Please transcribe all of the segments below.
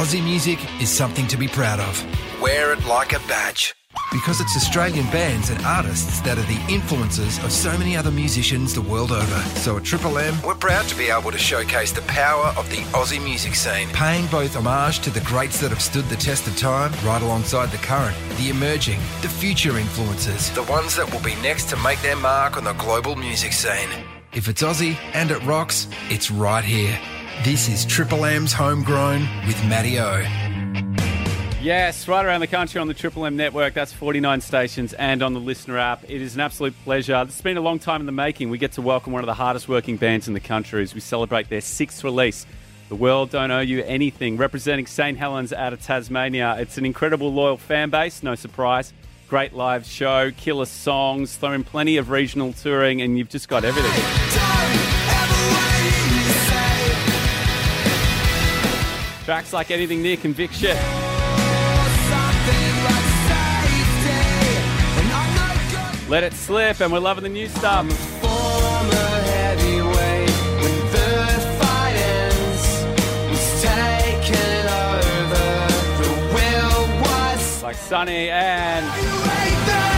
Aussie music is something to be proud of. Wear it like a badge. Because it's Australian bands and artists that are the influences of so many other musicians the world over. So at Triple M, we're proud to be able to showcase the power of the Aussie music scene, paying both homage to the greats that have stood the test of time, right alongside the current, the emerging, the future influences, the ones that will be next to make their mark on the global music scene. If it's Aussie and it rocks, it's right here. This is Triple M's Homegrown with Matty O. Yes, right around the country on the Triple M network. That's 49 stations and on the listener app. It is an absolute pleasure. It's been a long time in the making. We get to welcome one of the hardest working bands in the country as we celebrate their sixth release. The World Don't Owe You Anything, representing St. Helens out of Tasmania. It's an incredible loyal fan base, no surprise. Great live show, killer songs, throwing plenty of regional touring, and you've just got everything. Tracks like anything near conviction. Let it slip, and we're loving the new stuff. Like Sunny and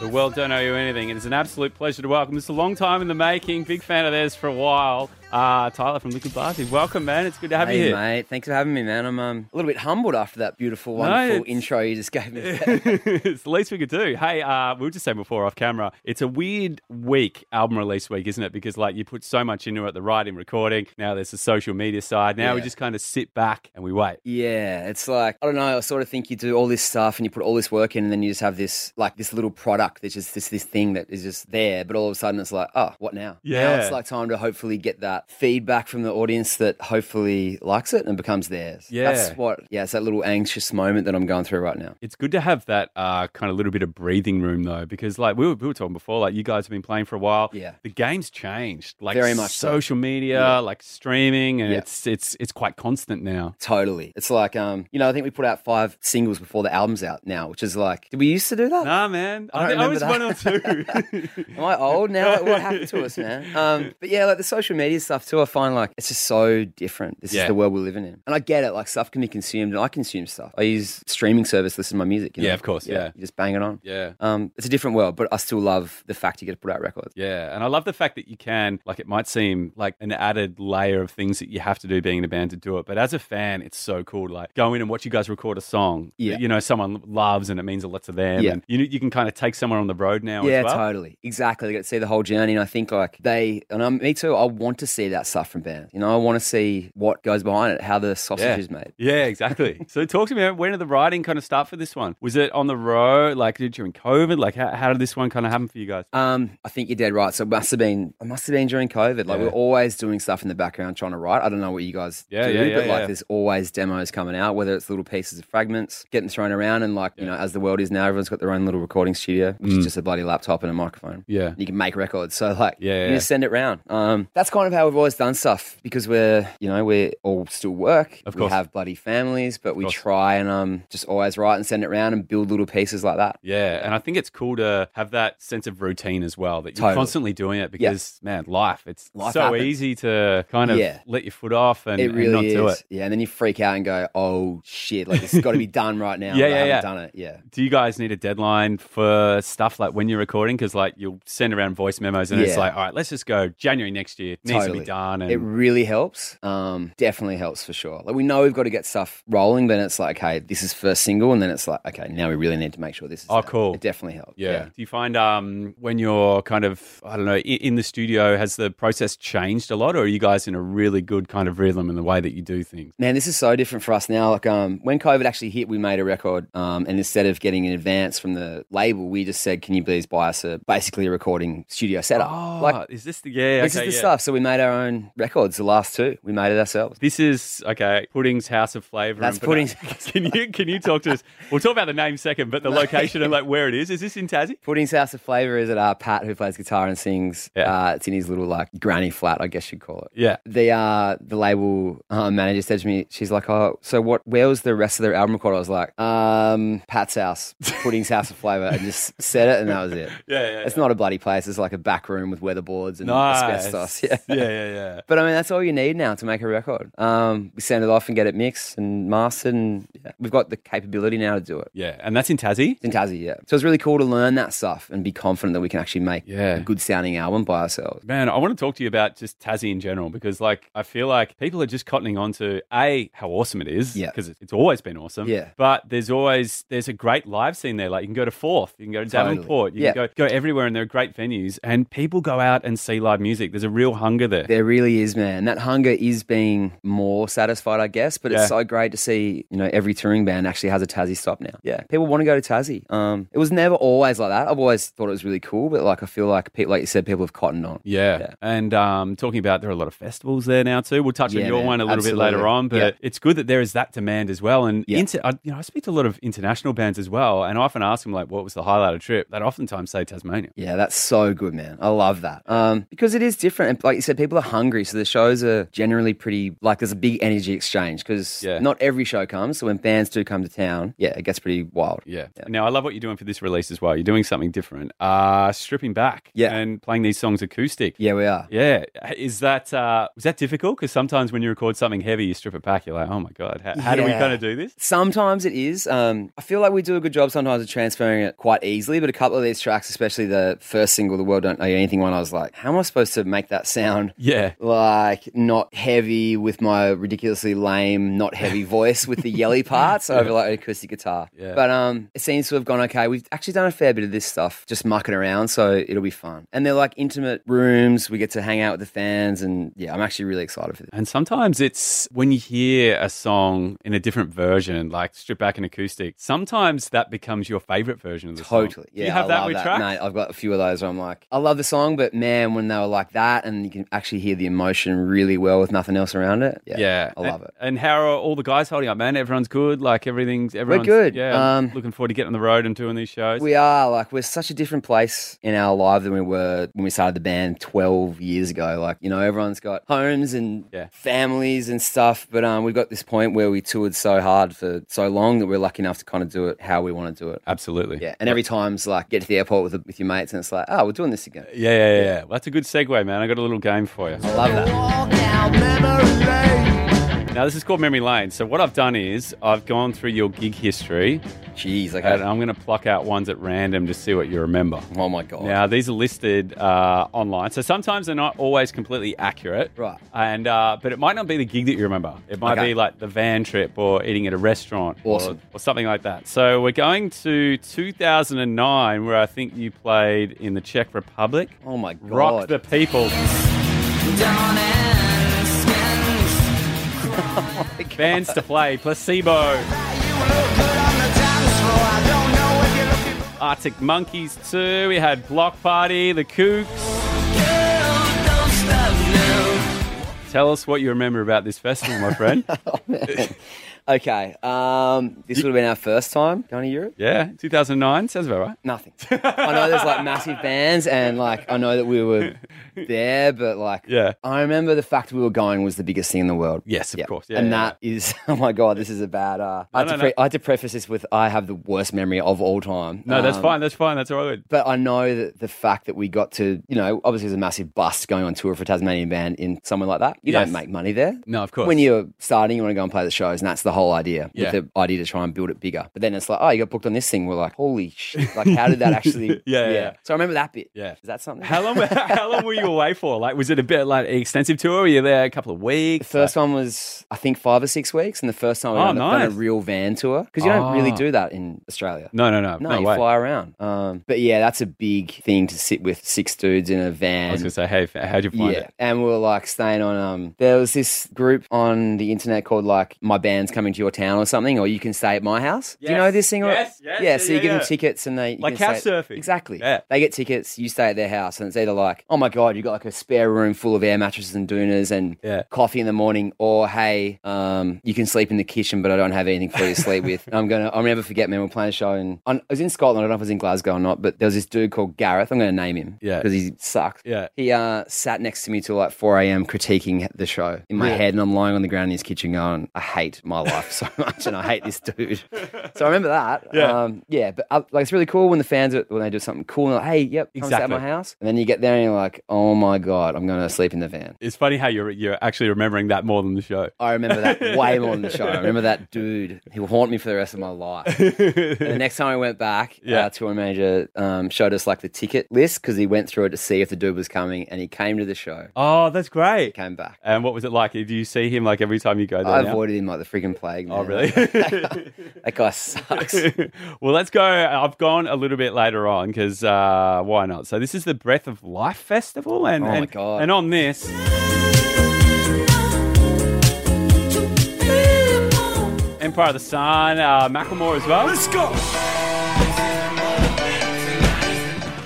The World Don't Owe You Anything. It is an absolute pleasure to welcome. It's a long time in the making. Big fan of theirs for a while. Uh, Tyler from Luca Brasi. Welcome, man. It's good to have Hey, you here. mate. Thanks for having me, man. I'm um, a little bit humbled after that beautiful, wonderful it's- intro you just gave me. it's the least we could do. Hey, uh, we were just saying before off camera, it's a weird week, album release week, isn't it? Because like you put so much into it, the writing, recording. Now there's the social media side. Now we just kind of sit back and we wait. yeah, it's like I don't know. I sort of think you do all this stuff and you put all this work in, and then you just have this like this little product that's just this this thing that is just there. But all of a sudden, it's like, oh, what now? Yeah. Now it's like time to hopefully get that feedback from the audience that hopefully likes it and becomes theirs. Yeah. that's what. Yeah, it's that little anxious moment that I'm going through right now. It's good to have that uh, kind of little bit of breathing room though, because like we were, we were talking before, like you guys have been playing for a while. Yeah. the game's changed, like Very much so. social media, Yeah. like streaming, and Yeah. it's it's it's quite constant now. Totally. It's like, um, you know, I think we put out five singles before the album's out now, which is like, did we used to do that? Nah, man, I I, I was remember one or two. Am I old now? What happened to us, man? Um, but yeah, like the social media stuff too, I find like it's just so different. This Yeah. is the world we're living in. And I get it, like stuff can be consumed and I consume stuff. I use streaming service, to listen to my music. You know? Yeah, of course, yeah. You just bang it on. yeah. Um, it's a different world, but I still love the fact you get to put out records. Yeah, and I love the fact that you can, like, it might seem like an added layer of things that you have to do being in a band to do it, but as a fan, it's so cool to like go in and watch you guys record a song. Yeah. that, you know, someone loves and it means a lot to them. Yeah. and you you can kind of take someone on the road now. Yeah, as well. totally. Exactly. They get to see the whole journey. And I think like they, and um, me too, I want to see that stuff from bands. You know, I want to see what goes behind it, how the sausage Yeah. is made. Yeah, exactly. so talk to me. about When did the writing kind of start for this one? Was it on the road, like did during COVID? Like, how, how did this one kind of happen for you guys? Um, I think you're dead right. So it must have been, it must have been during COVID. Like Yeah. we're always doing stuff in the background trying to write. I don't know what you guys Yeah, do, but like there's always demos coming out, whether it's little pieces of fragments getting thrown around, and like you know, as the world is now, everyone's got their own little recording studio, which is just a bloody laptop and a microphone. Mm. Yeah. you can make records. So like, Yeah, you just send it round. Um, that's kind of how we've always done stuff because we're, you know, we all still work. Of course. we have bloody families, but we try and um just always write and send it around and build little pieces like that. Yeah, and I think it's cool to have that sense of routine as well. That you're Totally. constantly doing it because, man, life. It's Life so happens. easy to kind of Yeah. let your foot off and, It and really not is. do it. Yeah, and then you freak out and go, "Oh shit! Like this has got to be done right now." Yeah, but I yeah, haven't yeah. Done it. Yeah. Do you guys need a deadline for stuff like when you're recording? Because like you'll send around voice memos and it's Yeah. like, all right, let's just go January next year. Needs to be Totally. done. And It really helps. Um, definitely helps for sure. Like we know we've got to get stuff rolling. Then it's like, okay, this is first single, and then it's like, okay, now we really need to make sure this is. Oh, out. cool. It definitely helps. Yeah. Do you find um, when you're kind of, I don't know, in, in the studio, has the process changed a lot or are you guys in a really good kind of rhythm in the way that you do things? Man, this is so different for us now. Like, um, when COVID actually hit, we made a record, um, and instead of getting an advance from the label, we just said, "Can you please buy us a basically a recording studio setup?" Oh, like, is this the, yeah, this okay, is the yeah. stuff. So we made made our own records. The last two, we made it ourselves. This is okay. Pudding's House of Flavor. That's Pudding's- Can you can you talk to us? We'll talk about the name second, but the location and like where it is. Is this in Tassie? Pudding's House of Flavor is at uh, Pat, who plays guitar and sings. Yeah. Uh, it's in his little like granny flat, I guess you'd call it. Yeah. The uh, the label uh, manager said to me, she's like, "Oh, so what? Where was the rest of their album recorded?" I was like, "Um, Pat's house, Pudding's House of Flavor," and just said it, and that was it. Yeah, yeah. It's not a bloody place. It's like a back room with weatherboards and nice. asbestos. Yeah. yeah, yeah, yeah. But I mean, that's all you need now to make a record. Um, we send it off and get it mixed and mastered, and yeah, we've got the capability now to do it. Yeah, and that's in Tassie. It's in Tassie, yeah. So it's really cool to learn that stuff and be confident that we can actually make Yeah. a good sounding album by ourselves. Man, I want to talk to you about just Tassie in general because, like, I feel like people are just cottoning on to a how awesome it is. Yeah. because it's always been awesome. Yeah. but there's always there's a great live scene there. Like, you can go to Forth, you can go to Totally. Devonport, you Yeah. can go go everywhere, and there are great venues, and people go out and see live music. There's a real hunger there. There really is, man. That hunger is being more satisfied, I guess. But Yeah. it's so great to see, you know, every touring band actually has a Tassie stop now. Yeah, people want to go to Tassie. Um, it was never always like that. I've always thought it was really cool, but like I feel like people, like you said, people have cottoned on. Yeah. Yeah. And um, talking about there are a lot of festivals there now too. We'll touch on your man. one a little Absolutely. bit later on, but Yeah. it's good that there is that demand as well. And Yeah. inter, I, you know, I speak to a lot of international bands as well, and I often ask them like, "What was the highlight of the trip?" They oftentimes say Tasmania. Yeah, that's so good, man. I love that. Um, because it is different. And like you said, people are hungry. So the shows are generally pretty, like, there's a big energy exchange because Yeah. not every show comes. So when bands do come to town, yeah, it gets pretty wild. Yeah. Now I love what you're doing for this release as well. You're doing something different. Uh, stripping back. Yeah. And playing these songs acoustic. Yeah, we are. Yeah, is that uh, was that difficult? Because sometimes when you record something heavy, you strip it back. You're like, oh my god, how, how do we Yeah. kind of do this? Sometimes it is. Um, I feel like we do a good job sometimes of transferring it quite easily, but a couple of these tracks, especially the first single, The World Don't Owe You Anything one, I was like, how am I supposed to make that sound Yeah, like not heavy with my ridiculously lame, not heavy voice with the yelly parts over like an acoustic guitar. Yeah. But um, it seems to have gone okay. We've actually done a fair bit of this stuff, just mucking around, so it'll be fun. And they're like intimate rooms. We get to hang out with the fans, and yeah, I'm actually really excited for this. And sometimes it's when you hear a song in a different version, like stripped back and acoustic, sometimes that becomes your favorite version of the song. Totally. Do Yeah, you have I that love with that. tracks? Mate, I've got a few of those where I'm like, I love the song, but man, when they were like that and you can actually hear the emotion really well with nothing else around it. Yeah. Yeah, I love And- it. And how are all the guys holding up, man? Everyone's good. Like everything's everyone's good. Yeah, Um, looking forward to getting on the road and doing these shows. We are like we're such a different place in our life than we were when we started the band 12 years ago. Like you know, everyone's got homes and Yeah. families and stuff, but um, we've got this point where we toured so hard for so long that we're lucky enough to kind of do it how we want to do it. Absolutely. Yeah, and every time's like get to the airport with with your mates, and it's like, oh, we're doing this again. Yeah, yeah, yeah. Well, that's a good segue, man. I got a little game for you. I love that. Walk down memory lane. Now, this is called Memory Lane. So, what I've done is I've gone through your gig history Jeez, and okay. I'm going to pluck out ones at random to see what you remember. Oh my god. Now, these are listed uh, online, so sometimes they're not always completely accurate. Right. And uh, but it might not be the gig that you remember. It might Okay. be like the van trip or eating at a restaurant, or- Awesome. or, something like that. So we're going to 2009, where I think you played in the Czech Republic. Oh my god. Rock the people. Skins. Bands to play. Placebo. You look good on the dance floor. I don't know if you're looking for Arctic Monkeys too. We had Bloc Party, The Kooks. girl. Don't stop now. Tell us what you remember about this festival, my friend. Okay. Um, this would have been our first time going to Europe. yeah, 2009 sounds about right. Nothing. I know there's like massive bands, and like I know that we were there, but like Yeah. I remember the fact we were going was the biggest thing in the world. Yes, of course. Yeah, and yeah, that is oh my god, this is a bad. Uh, I, had No, to pre- no. I had to preface this with I have the worst memory of all time. No, that's Um, fine. That's fine. That's all right. But I know that the fact that we got to, you know, obviously it was a massive bust going on tour for a Tasmanian band in somewhere like that. You Yes. don't make money there. No, of course. When you're starting, you want to go and play the shows, and that's the whole idea. Yeah. With the idea to try and build it bigger. But then it's like, oh, you got booked on this thing. We're like, holy shit! Like, how did that actually? Yeah, yeah, yeah. So I remember that bit. Yeah. Is that something? How long? how long were you away for? Like, was it a bit like an extensive tour? Were you there a couple of weeks? The first one was, I think, five or six weeks, and the first time we Oh, done, done a real van tour because you don't really Ah. do that in Australia. no, no, no, No, no, you way. fly around. Um, but yeah, that's a big thing to sit with six dudes in a van. I was gonna say, hey, how'd you find yeah, it? and we were like staying on. Um, there was this group on the internet called like My Band's coming to your town or something, or you can stay at my house. Do you know this thing? or- yes, yes, yeah. yeah, So you yeah, give yeah. them tickets and they you Like couch surfing. Exactly. Yeah. They get tickets. You stay at their house, and it's either like, oh my god, you got like a spare room full of air mattresses and doonas and Yeah. coffee in the morning, or hey, um, you can sleep in the kitchen, but I don't have anything for you to sleep with. I'm gonna, I'll never forget, man. We're playing a show, and I was in Scotland. I don't know if I was in Glasgow or not, but there was this dude called Gareth. I'm gonna name him, Yeah. because he sucks. Yeah. He uh, sat next to me till like 4 a.m. critiquing the show in my Really? head, and I'm lying on the ground in his kitchen going, I hate my life so much, and I hate this dude. So I remember that. Yeah. Um, yeah, but uh, like it's really cool when the fans are, when they do something cool and like, hey, yep, come stay at Exactly. my house, and then you get there and you're like, oh my god, I'm gonna sleep in the van. It's funny how you're you're actually remembering that more than the show. I remember that way more than the show. I remember that dude. He will haunt me for the rest of my life. and the next time I went back, Yeah. our tour manager um, showed us like the ticket list because he went through it to see if the dude was coming, and he came to the show. Oh, that's great. He Came back. And what was it like? Do you see him like every time you go there? I now? avoided him like the freaking plague. Oh, really? that guy sucks. well, let's go. I've gone a little bit later on because uh, why not? So this is the Breath of Life Festival, and Oh my and, God. and on this, Empire of the Sun, uh, Macklemore as well. Let's go.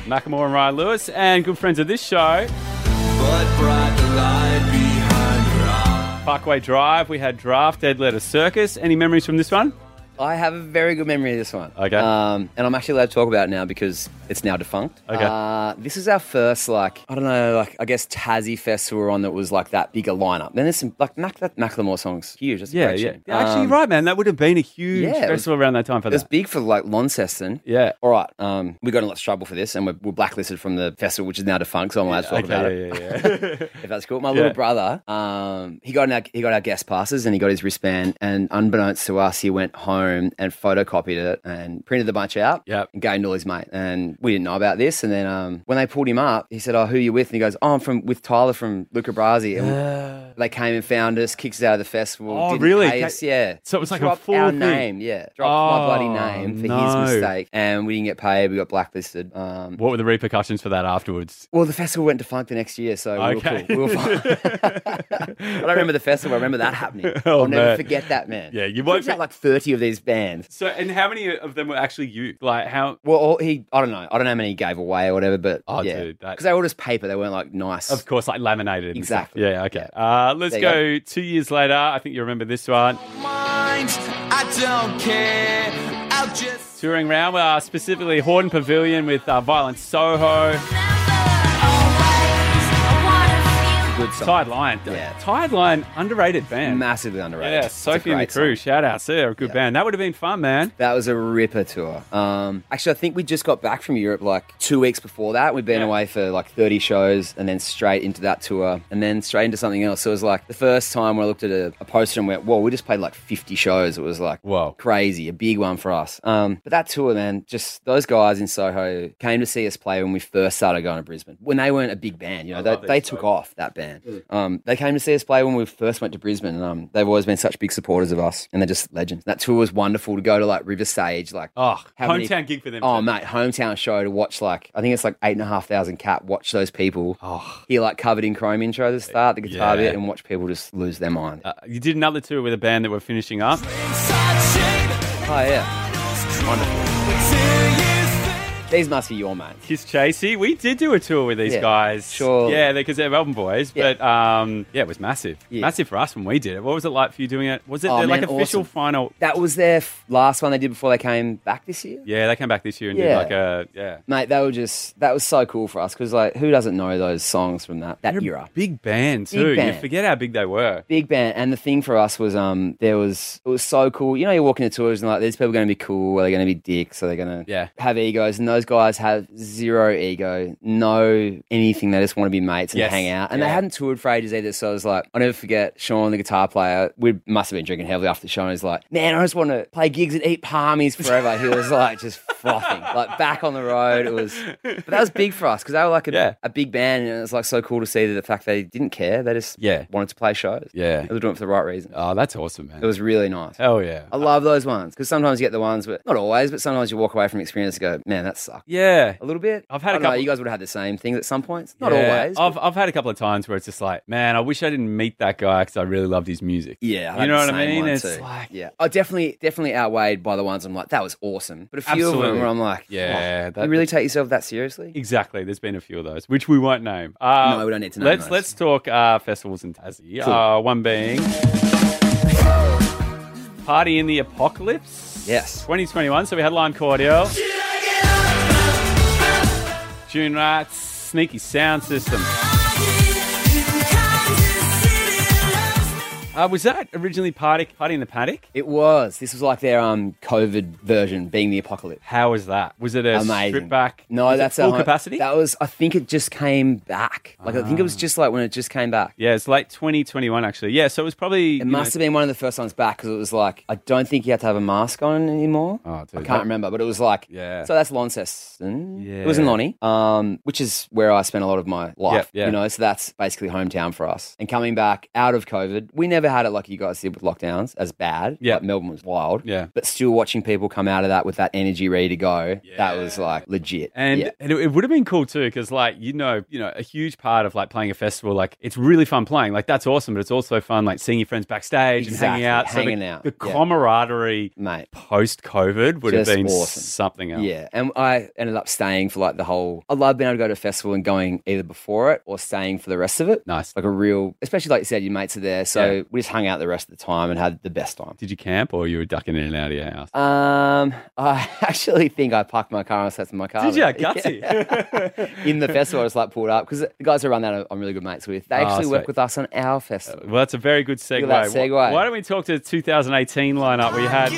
Macklemore and Ryan Lewis, and good friends of this show, But brought light behind. Parkway Drive. We had Draft Dead Letter Circus. Any memories from this one? I have a very good memory of this one. Okay. Um, and I'm actually allowed to talk about it now because it's now defunct. Okay. Uh, this is our first, like, I don't know, like, I guess Tassie Fest we're on that was like that bigger lineup. Then there's some, like, Mac, that Macklemore song's huge. That's a Yeah, great yeah. tune. Yeah, Actually, Um, you're right, man. That would have been a huge yeah, it was- festival around that time for It was that. big for like Launceston. Yeah. All right. Um, we got in a lot of trouble for this, and we're, we're blacklisted from the festival, which is now defunct. So I'm allowed to talk Okay, about yeah, it. yeah, yeah. if that's cool. My Yeah. little brother, um, he got our, he got our guest passes and he got his wristband. And unbeknownst to us, he went home and photocopied it and printed a bunch out. Yep. And gave it to his mate. And we didn't know about this. And then um, when they pulled him up, he said, "Oh, who are you with?" And he goes, "Oh, I'm from with Tyler from Luca Brasi." And they came and found us, kicked us out of the festival. Oh, really? Ca- us, yeah. So it was like a full our thing? name, yeah. Dropped my bloody Oh, name for no. his mistake, and we didn't get paid. We got blacklisted. Um, What were the repercussions for that afterwards? well, the festival went to defunct the next year, so we Okay. were cool. We were fine. I don't remember the festival. I remember that happening. Oh, I'll never forget that, man. Yeah, you We won't be- like thirty of these bands. So, and how many of them were actually you? Like, how? Well, all- he, I don't know. I don't know how many he gave away or whatever, but Oh, yeah, dude, that- because they were all just paper. They weren't like nice. Of course, like laminated. and stuff. Exactly. Yeah. Okay. Uh, let's There go, two years later. I think you remember this one. Mind, I don't care. I'll just. Touring around, uh, specifically Hordern Pavilion with uh, Violent Soho, Good song. Tired Lion. Yeah. Tired Lion, underrated band. Massively underrated. Yeah, Sophie and the Crew. song. Shout out, they're a good Yeah. band. That would have been fun, man. That was a ripper tour. Um, actually, I think we just got back from Europe like two weeks before that. We'd been Yeah. away for like 30 shows and then straight into that tour and then straight into something else. So it was like the first time when I looked at a, a poster and went, whoa, we just played like 50 shows. It was like, Whoa. crazy, a big one for us. Um, but that tour, man, just those guys in Soho came to see us play when we first started going to Brisbane. When they weren't a big band, you know, they, they took off that band. Um, they came to see us play when we first went to Brisbane, and um, they've always been such big supporters of us, and they're just legends. That tour was wonderful to go to like River Stage, like Oh, How many- hometown gig for them. Oh too. mate, hometown show to watch like I think it's like eight and a half thousand cap. Watch those people. Oh. Hear like covered in chrome intro the start, the guitar Yeah. bit, and watch people just lose their mind. Uh, you did another tour with a band that were finishing up. oh yeah, wonderful. These must be your mates. Kisschasy. We did do a tour with these Yeah, guys. sure. Yeah, because they're Melbourne boys. Yeah. But um, yeah, it was massive. Yeah. Massive for us when we did it. What was it like for you doing it? Was it Oh, their, like man, official awesome. final? That was their f- last one they did before they came back this year. Yeah, they came back this year and did Yeah. like a yeah. Mate, they were just that was so cool for us because like who doesn't know those songs from that that They're a era? Big band too. You band. forget how big they were. Big band, and the thing for us was um there was it was so cool. You know, you're walking to tours and like these people are going to be cool, are they going to be dicks, are they going to Yeah. have egos? And those guys have zero ego, no anything. They just want to be mates and Yes. hang out. And Yeah. they hadn't toured for ages either. So I was like, I'll never forget Sean, the guitar player. We must have been drinking heavily after the show. And he's like, man, I just want to play gigs and eat palmies forever. he was like just frothing, like back on the road. It was, but that was big for us because they were like a, Yeah. a big band, and it was like so cool to see that the fact they didn't care. They just Yeah. wanted to play shows. Yeah. They were doing it for the right reason. Oh, that's awesome, man. It was really nice. Hell yeah. I love those ones because sometimes you get the ones, but not always, but sometimes you walk away from experience and go, man, that's sucked. Yeah. A little bit. I've had I a don't know, couple- You guys would have had the same thing at some points. Not Yeah. always. I've, I've had a couple of times where it's just like, man, I wish I didn't meet that guy because I really loved his music. yeah, You know what I mean? It's too. like- yeah, I definitely, definitely outweighed by the ones I'm like, that was awesome. But a few of them where I'm like, Yeah, oh, that- you really take yourself that seriously? Exactly. There's been a few of those, which we won't name. Uh, No, we don't need to name Let's those. let's talk uh, festivals in Tassie. Cool. Uh, one being Party in the Apocalypse. Yes. 2021. So we had Lime Cordiale, Dune Rats, Sneaky Sound System. Uh, was that originally Party Party in the Paddock? It was. This was like their um COVID version, being the apocalypse. How was that? Was it a Amazing. strip back? No, was that's a full hun- capacity. That was. I think it just came back. Like I think it was just like when it just came back. yeah, it's late 2021 actually. Yeah, so it was probably. It must have been one of the first ones back because it was like I don't think you had to have a mask on anymore. Oh, dude, I can't that- remember, but it was like Yeah. So that's Launceston. Yeah, It was in. Lonnie, um, which is where I spent a lot of my life. yeah. You know, so that's basically hometown for us. And coming back out of COVID, we never had it like you guys did with lockdowns as bad. Yeah. Like, Melbourne was wild. Yeah. but still watching people come out of that with that energy ready to go. That was like legit. And, yeah. and it, it would have been cool too, because like you know, you know, a huge part of like playing a festival, like it's really fun playing. Like that's awesome, but it's also fun like seeing your friends backstage and hanging Exactly, out. So the- hanging out, The camaraderie Mate. post COVID would Just have been awesome. something else. Yeah, and I ended up staying for like the whole. I love being able to go to a festival and going either before it or staying for the rest of it. Nice. like a real, especially like you said, your mates are there, so Yeah. We just hung out the rest of the time and had the best time. Did you camp or you were ducking in and out of your house? Um, I actually think I parked my car and sat in my car. Did you? there. Gutsy. in the festival, I just like pulled up because the guys who run that I'm really good mates with. They Oh, actually work with us on our festival. well, that's a very good segue. at that segue. Why- Why don't we talk to the 2018 lineup? We had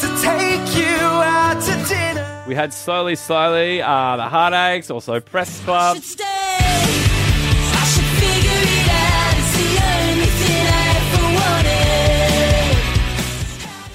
To take you out to dinner. we had slowly, slowly, uh, the Hard Aches, also Press Club.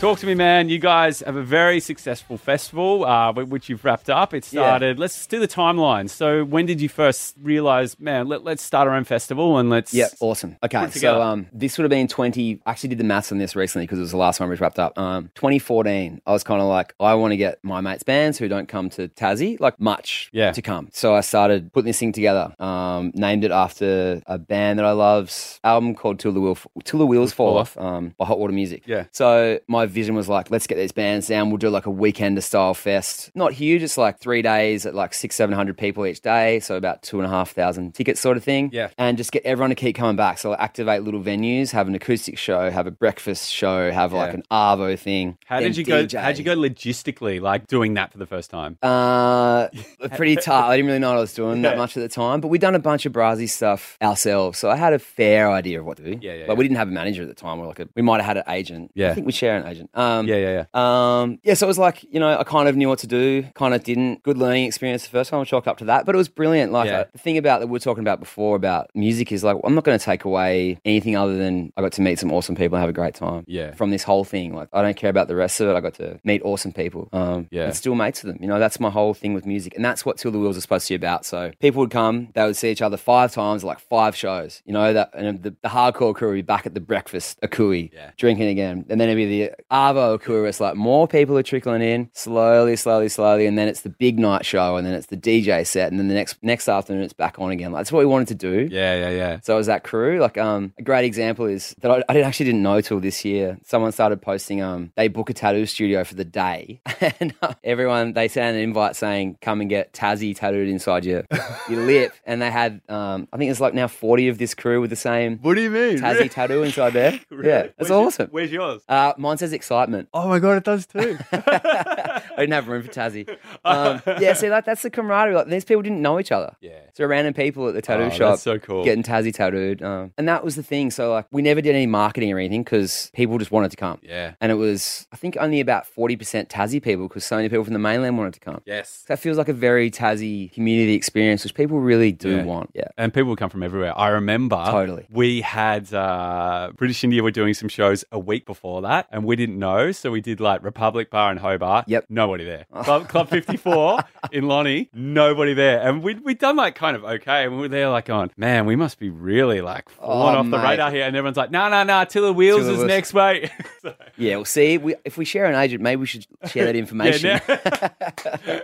Talk to me, man. You guys have a very successful festival, uh, which you've wrapped up. It Yeah. started. Let's do the timeline. So, when did you first realize, man? Let, let's start our own festival and let's. Yeah, awesome. Okay, Put it together. so um, this would have been 20. I actually did the maths on this recently because it was the last one we wrapped up. Um, 2014, I was kind of like, I want to get my mates' bands who don't come to Tassie, like much, Yeah. to come. So I started putting this thing together. Um, named it after a band that I love's album called Till the, Wheel, Till the Wheels Fall Fall Off um, by Hot Water Music. Yeah. So my vision was like, let's get these bands down. We'll do like a weekender style fest. Not huge. It's like three days at like six, seven hundred people each day. So about two and a half thousand tickets sort of thing. Yeah. And just get everyone to keep coming back. So activate little venues, have an acoustic show, have a breakfast show, have like an Arvo thing. How did you go? How'd you go logistically, like doing that for the first time? Uh, pretty tough. I didn't really know what I was doing Yeah. that much at the time, but we'd done a bunch of Brasi stuff ourselves, so I had a fair idea of what to do. Yeah, yeah, But yeah. we didn't have a manager at the time. Or like a, we might have had an agent. Yeah. I think we share an agent. Um, Yeah, yeah, yeah. Um, yeah, so it was like, you know, I kind of knew what to do, kind of didn't. Good learning experience the first time, I chalked up to that, but it was brilliant. Like, Yeah. uh, the thing about that we were talking about before about music is like, I'm not going to take away anything other than I got to meet some awesome people and have a great time. Yeah. From this whole thing. Like, I don't care about the rest of it. I got to meet awesome people. Um, Yeah. And still mates with them. You know, that's my whole thing with music. And that's what Till the Wheels are supposed to be about. So people would come, they would see each other five times, like five shows. You know, that and the, the hardcore crew would be back at the breakfast, Akui, Yeah. drinking again. And then it'd be the Arvo crew it's like more people are trickling in slowly, slowly, slowly. And then it's the big night show and then it's the DJ set. And then the next next afternoon it's back on again. Like, that's what we wanted to do. Yeah, yeah, yeah. So it was that crew. Like, um, a great example is that I, I didn't- actually didn't know till this year. Someone started posting, um, they book a tattoo studio for the day, and uh, everyone they sent an invite saying, "Come and get Tassie tattooed inside your your lip." And they had, um, I think there's like now 40 of this crew with the same What do you mean? Tassie tattoo inside there. Yeah, that's awesome. Where's yours? Uh, mine says excitement. Oh my god, it does too. I didn't have room for Tassie. Um, yeah, see, like that's the camaraderie. Like these people didn't know each other. Yeah. So random people at the tattoo Oh, shop, that's so cool. getting Tassie tattooed, um, and that was the thing. So like, we never did any marketing or anything because people just wanted to come. yeah. And it was, I think, only about forty percent Tassie people because so many people from the mainland wanted to come. Yes. That feels like a very Tassie community experience, which people really do Yeah. want. Yeah. And people come from everywhere. I remember Totally. we had uh, British India were doing some shows a week before that, and we didn't know. So we did like Republic Bar in Hobart. Yep. Nobody there. Club, Club 54 in Lonnie, nobody there. And we'd, we'd done like kind of okay. And we were there like going, man, we must be really like falling Oh, off the radar here. And everyone's like, no, no, no, Tiller Wheels Tiller is Wheels. next, mate. So- Yeah, well, see, we, if we share an agent, maybe we should share that information. yeah, now-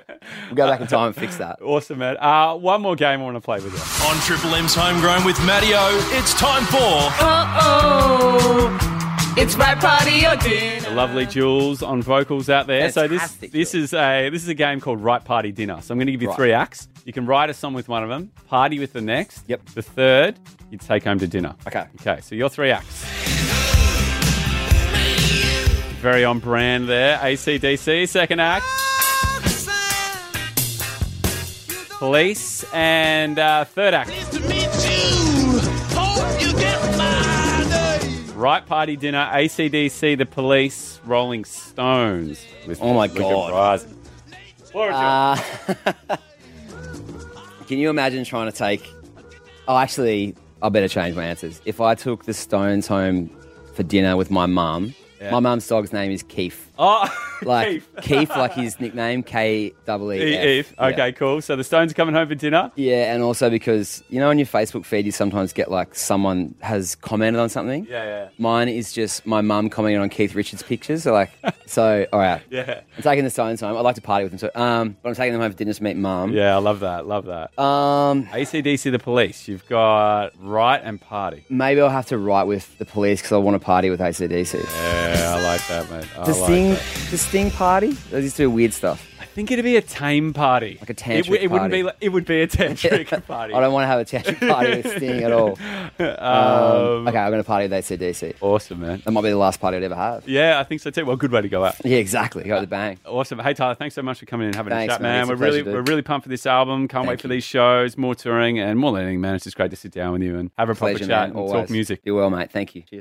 we'll go back in time and fix that. awesome, man. Uh, one more game I want to play with you. On Triple M's Homegrown with Matty O, it's time for It's my party or dinner. The lovely Jules on vocals out there. So this Fantastic, this is a this is a game called Right Party Dinner. So I'm going to give you Right. three acts. You can write a song with one of them, party with the next. Yep. The third, you take home to dinner. Okay. Okay. So your three acts. Very on brand there. ACDC. Second act. Police and uh, third act. Right Party Dinner, ACDC, The Police, Rolling Stones. With Oh my God. Rising. Floor is yours. Uh, can you imagine trying to take? Oh, actually, I better change my answers. If I took the Stones home for dinner with my mum, Yeah. my mum's dog's name is Keith. Oh, Like Keith. Like his nickname, K double E. F. Eve. Yeah. Okay, cool. So the Stones are coming home for dinner. Yeah, and also because you know on your Facebook feed you sometimes get like someone has commented on something. Yeah, yeah. Mine is just my mum commenting on Keith Richards' pictures. So like, so all right, Yeah. I'm taking the Stones home. I'd like to party with them. So, um, but I'm taking them home for dinner to meet mum. Yeah, I love that. Love that. Um, ACDC, The Police. You've got Right and Party. maybe I'll have to write with the police because I want to party with ACDC. Yeah, I like that, mate. I The like Sting, the Sting party. They just do weird stuff. I think it'd be a tame party. Like a It, tantric w- it wouldn't party. be. Like, it would be a tantric party. I don't want to have a tantric party with Sting at all. Um, okay, I'm going to party with ACDC. Awesome, man. That might be the last party I'd ever have. Yeah, I think so too. Well, good way to go out. Yeah, exactly. Go with the bang. Awesome. Hey Tyler, thanks so much for coming in and having Thanks, a chat, man. man. It's a We're really dude. we're really pumped for this album. Can't wait for these shows, more touring, and more learning, man. It's just great to sit down with you and have a proper Pleasure, chat man. and talk music. You're well, mate. Thank you. Cheers.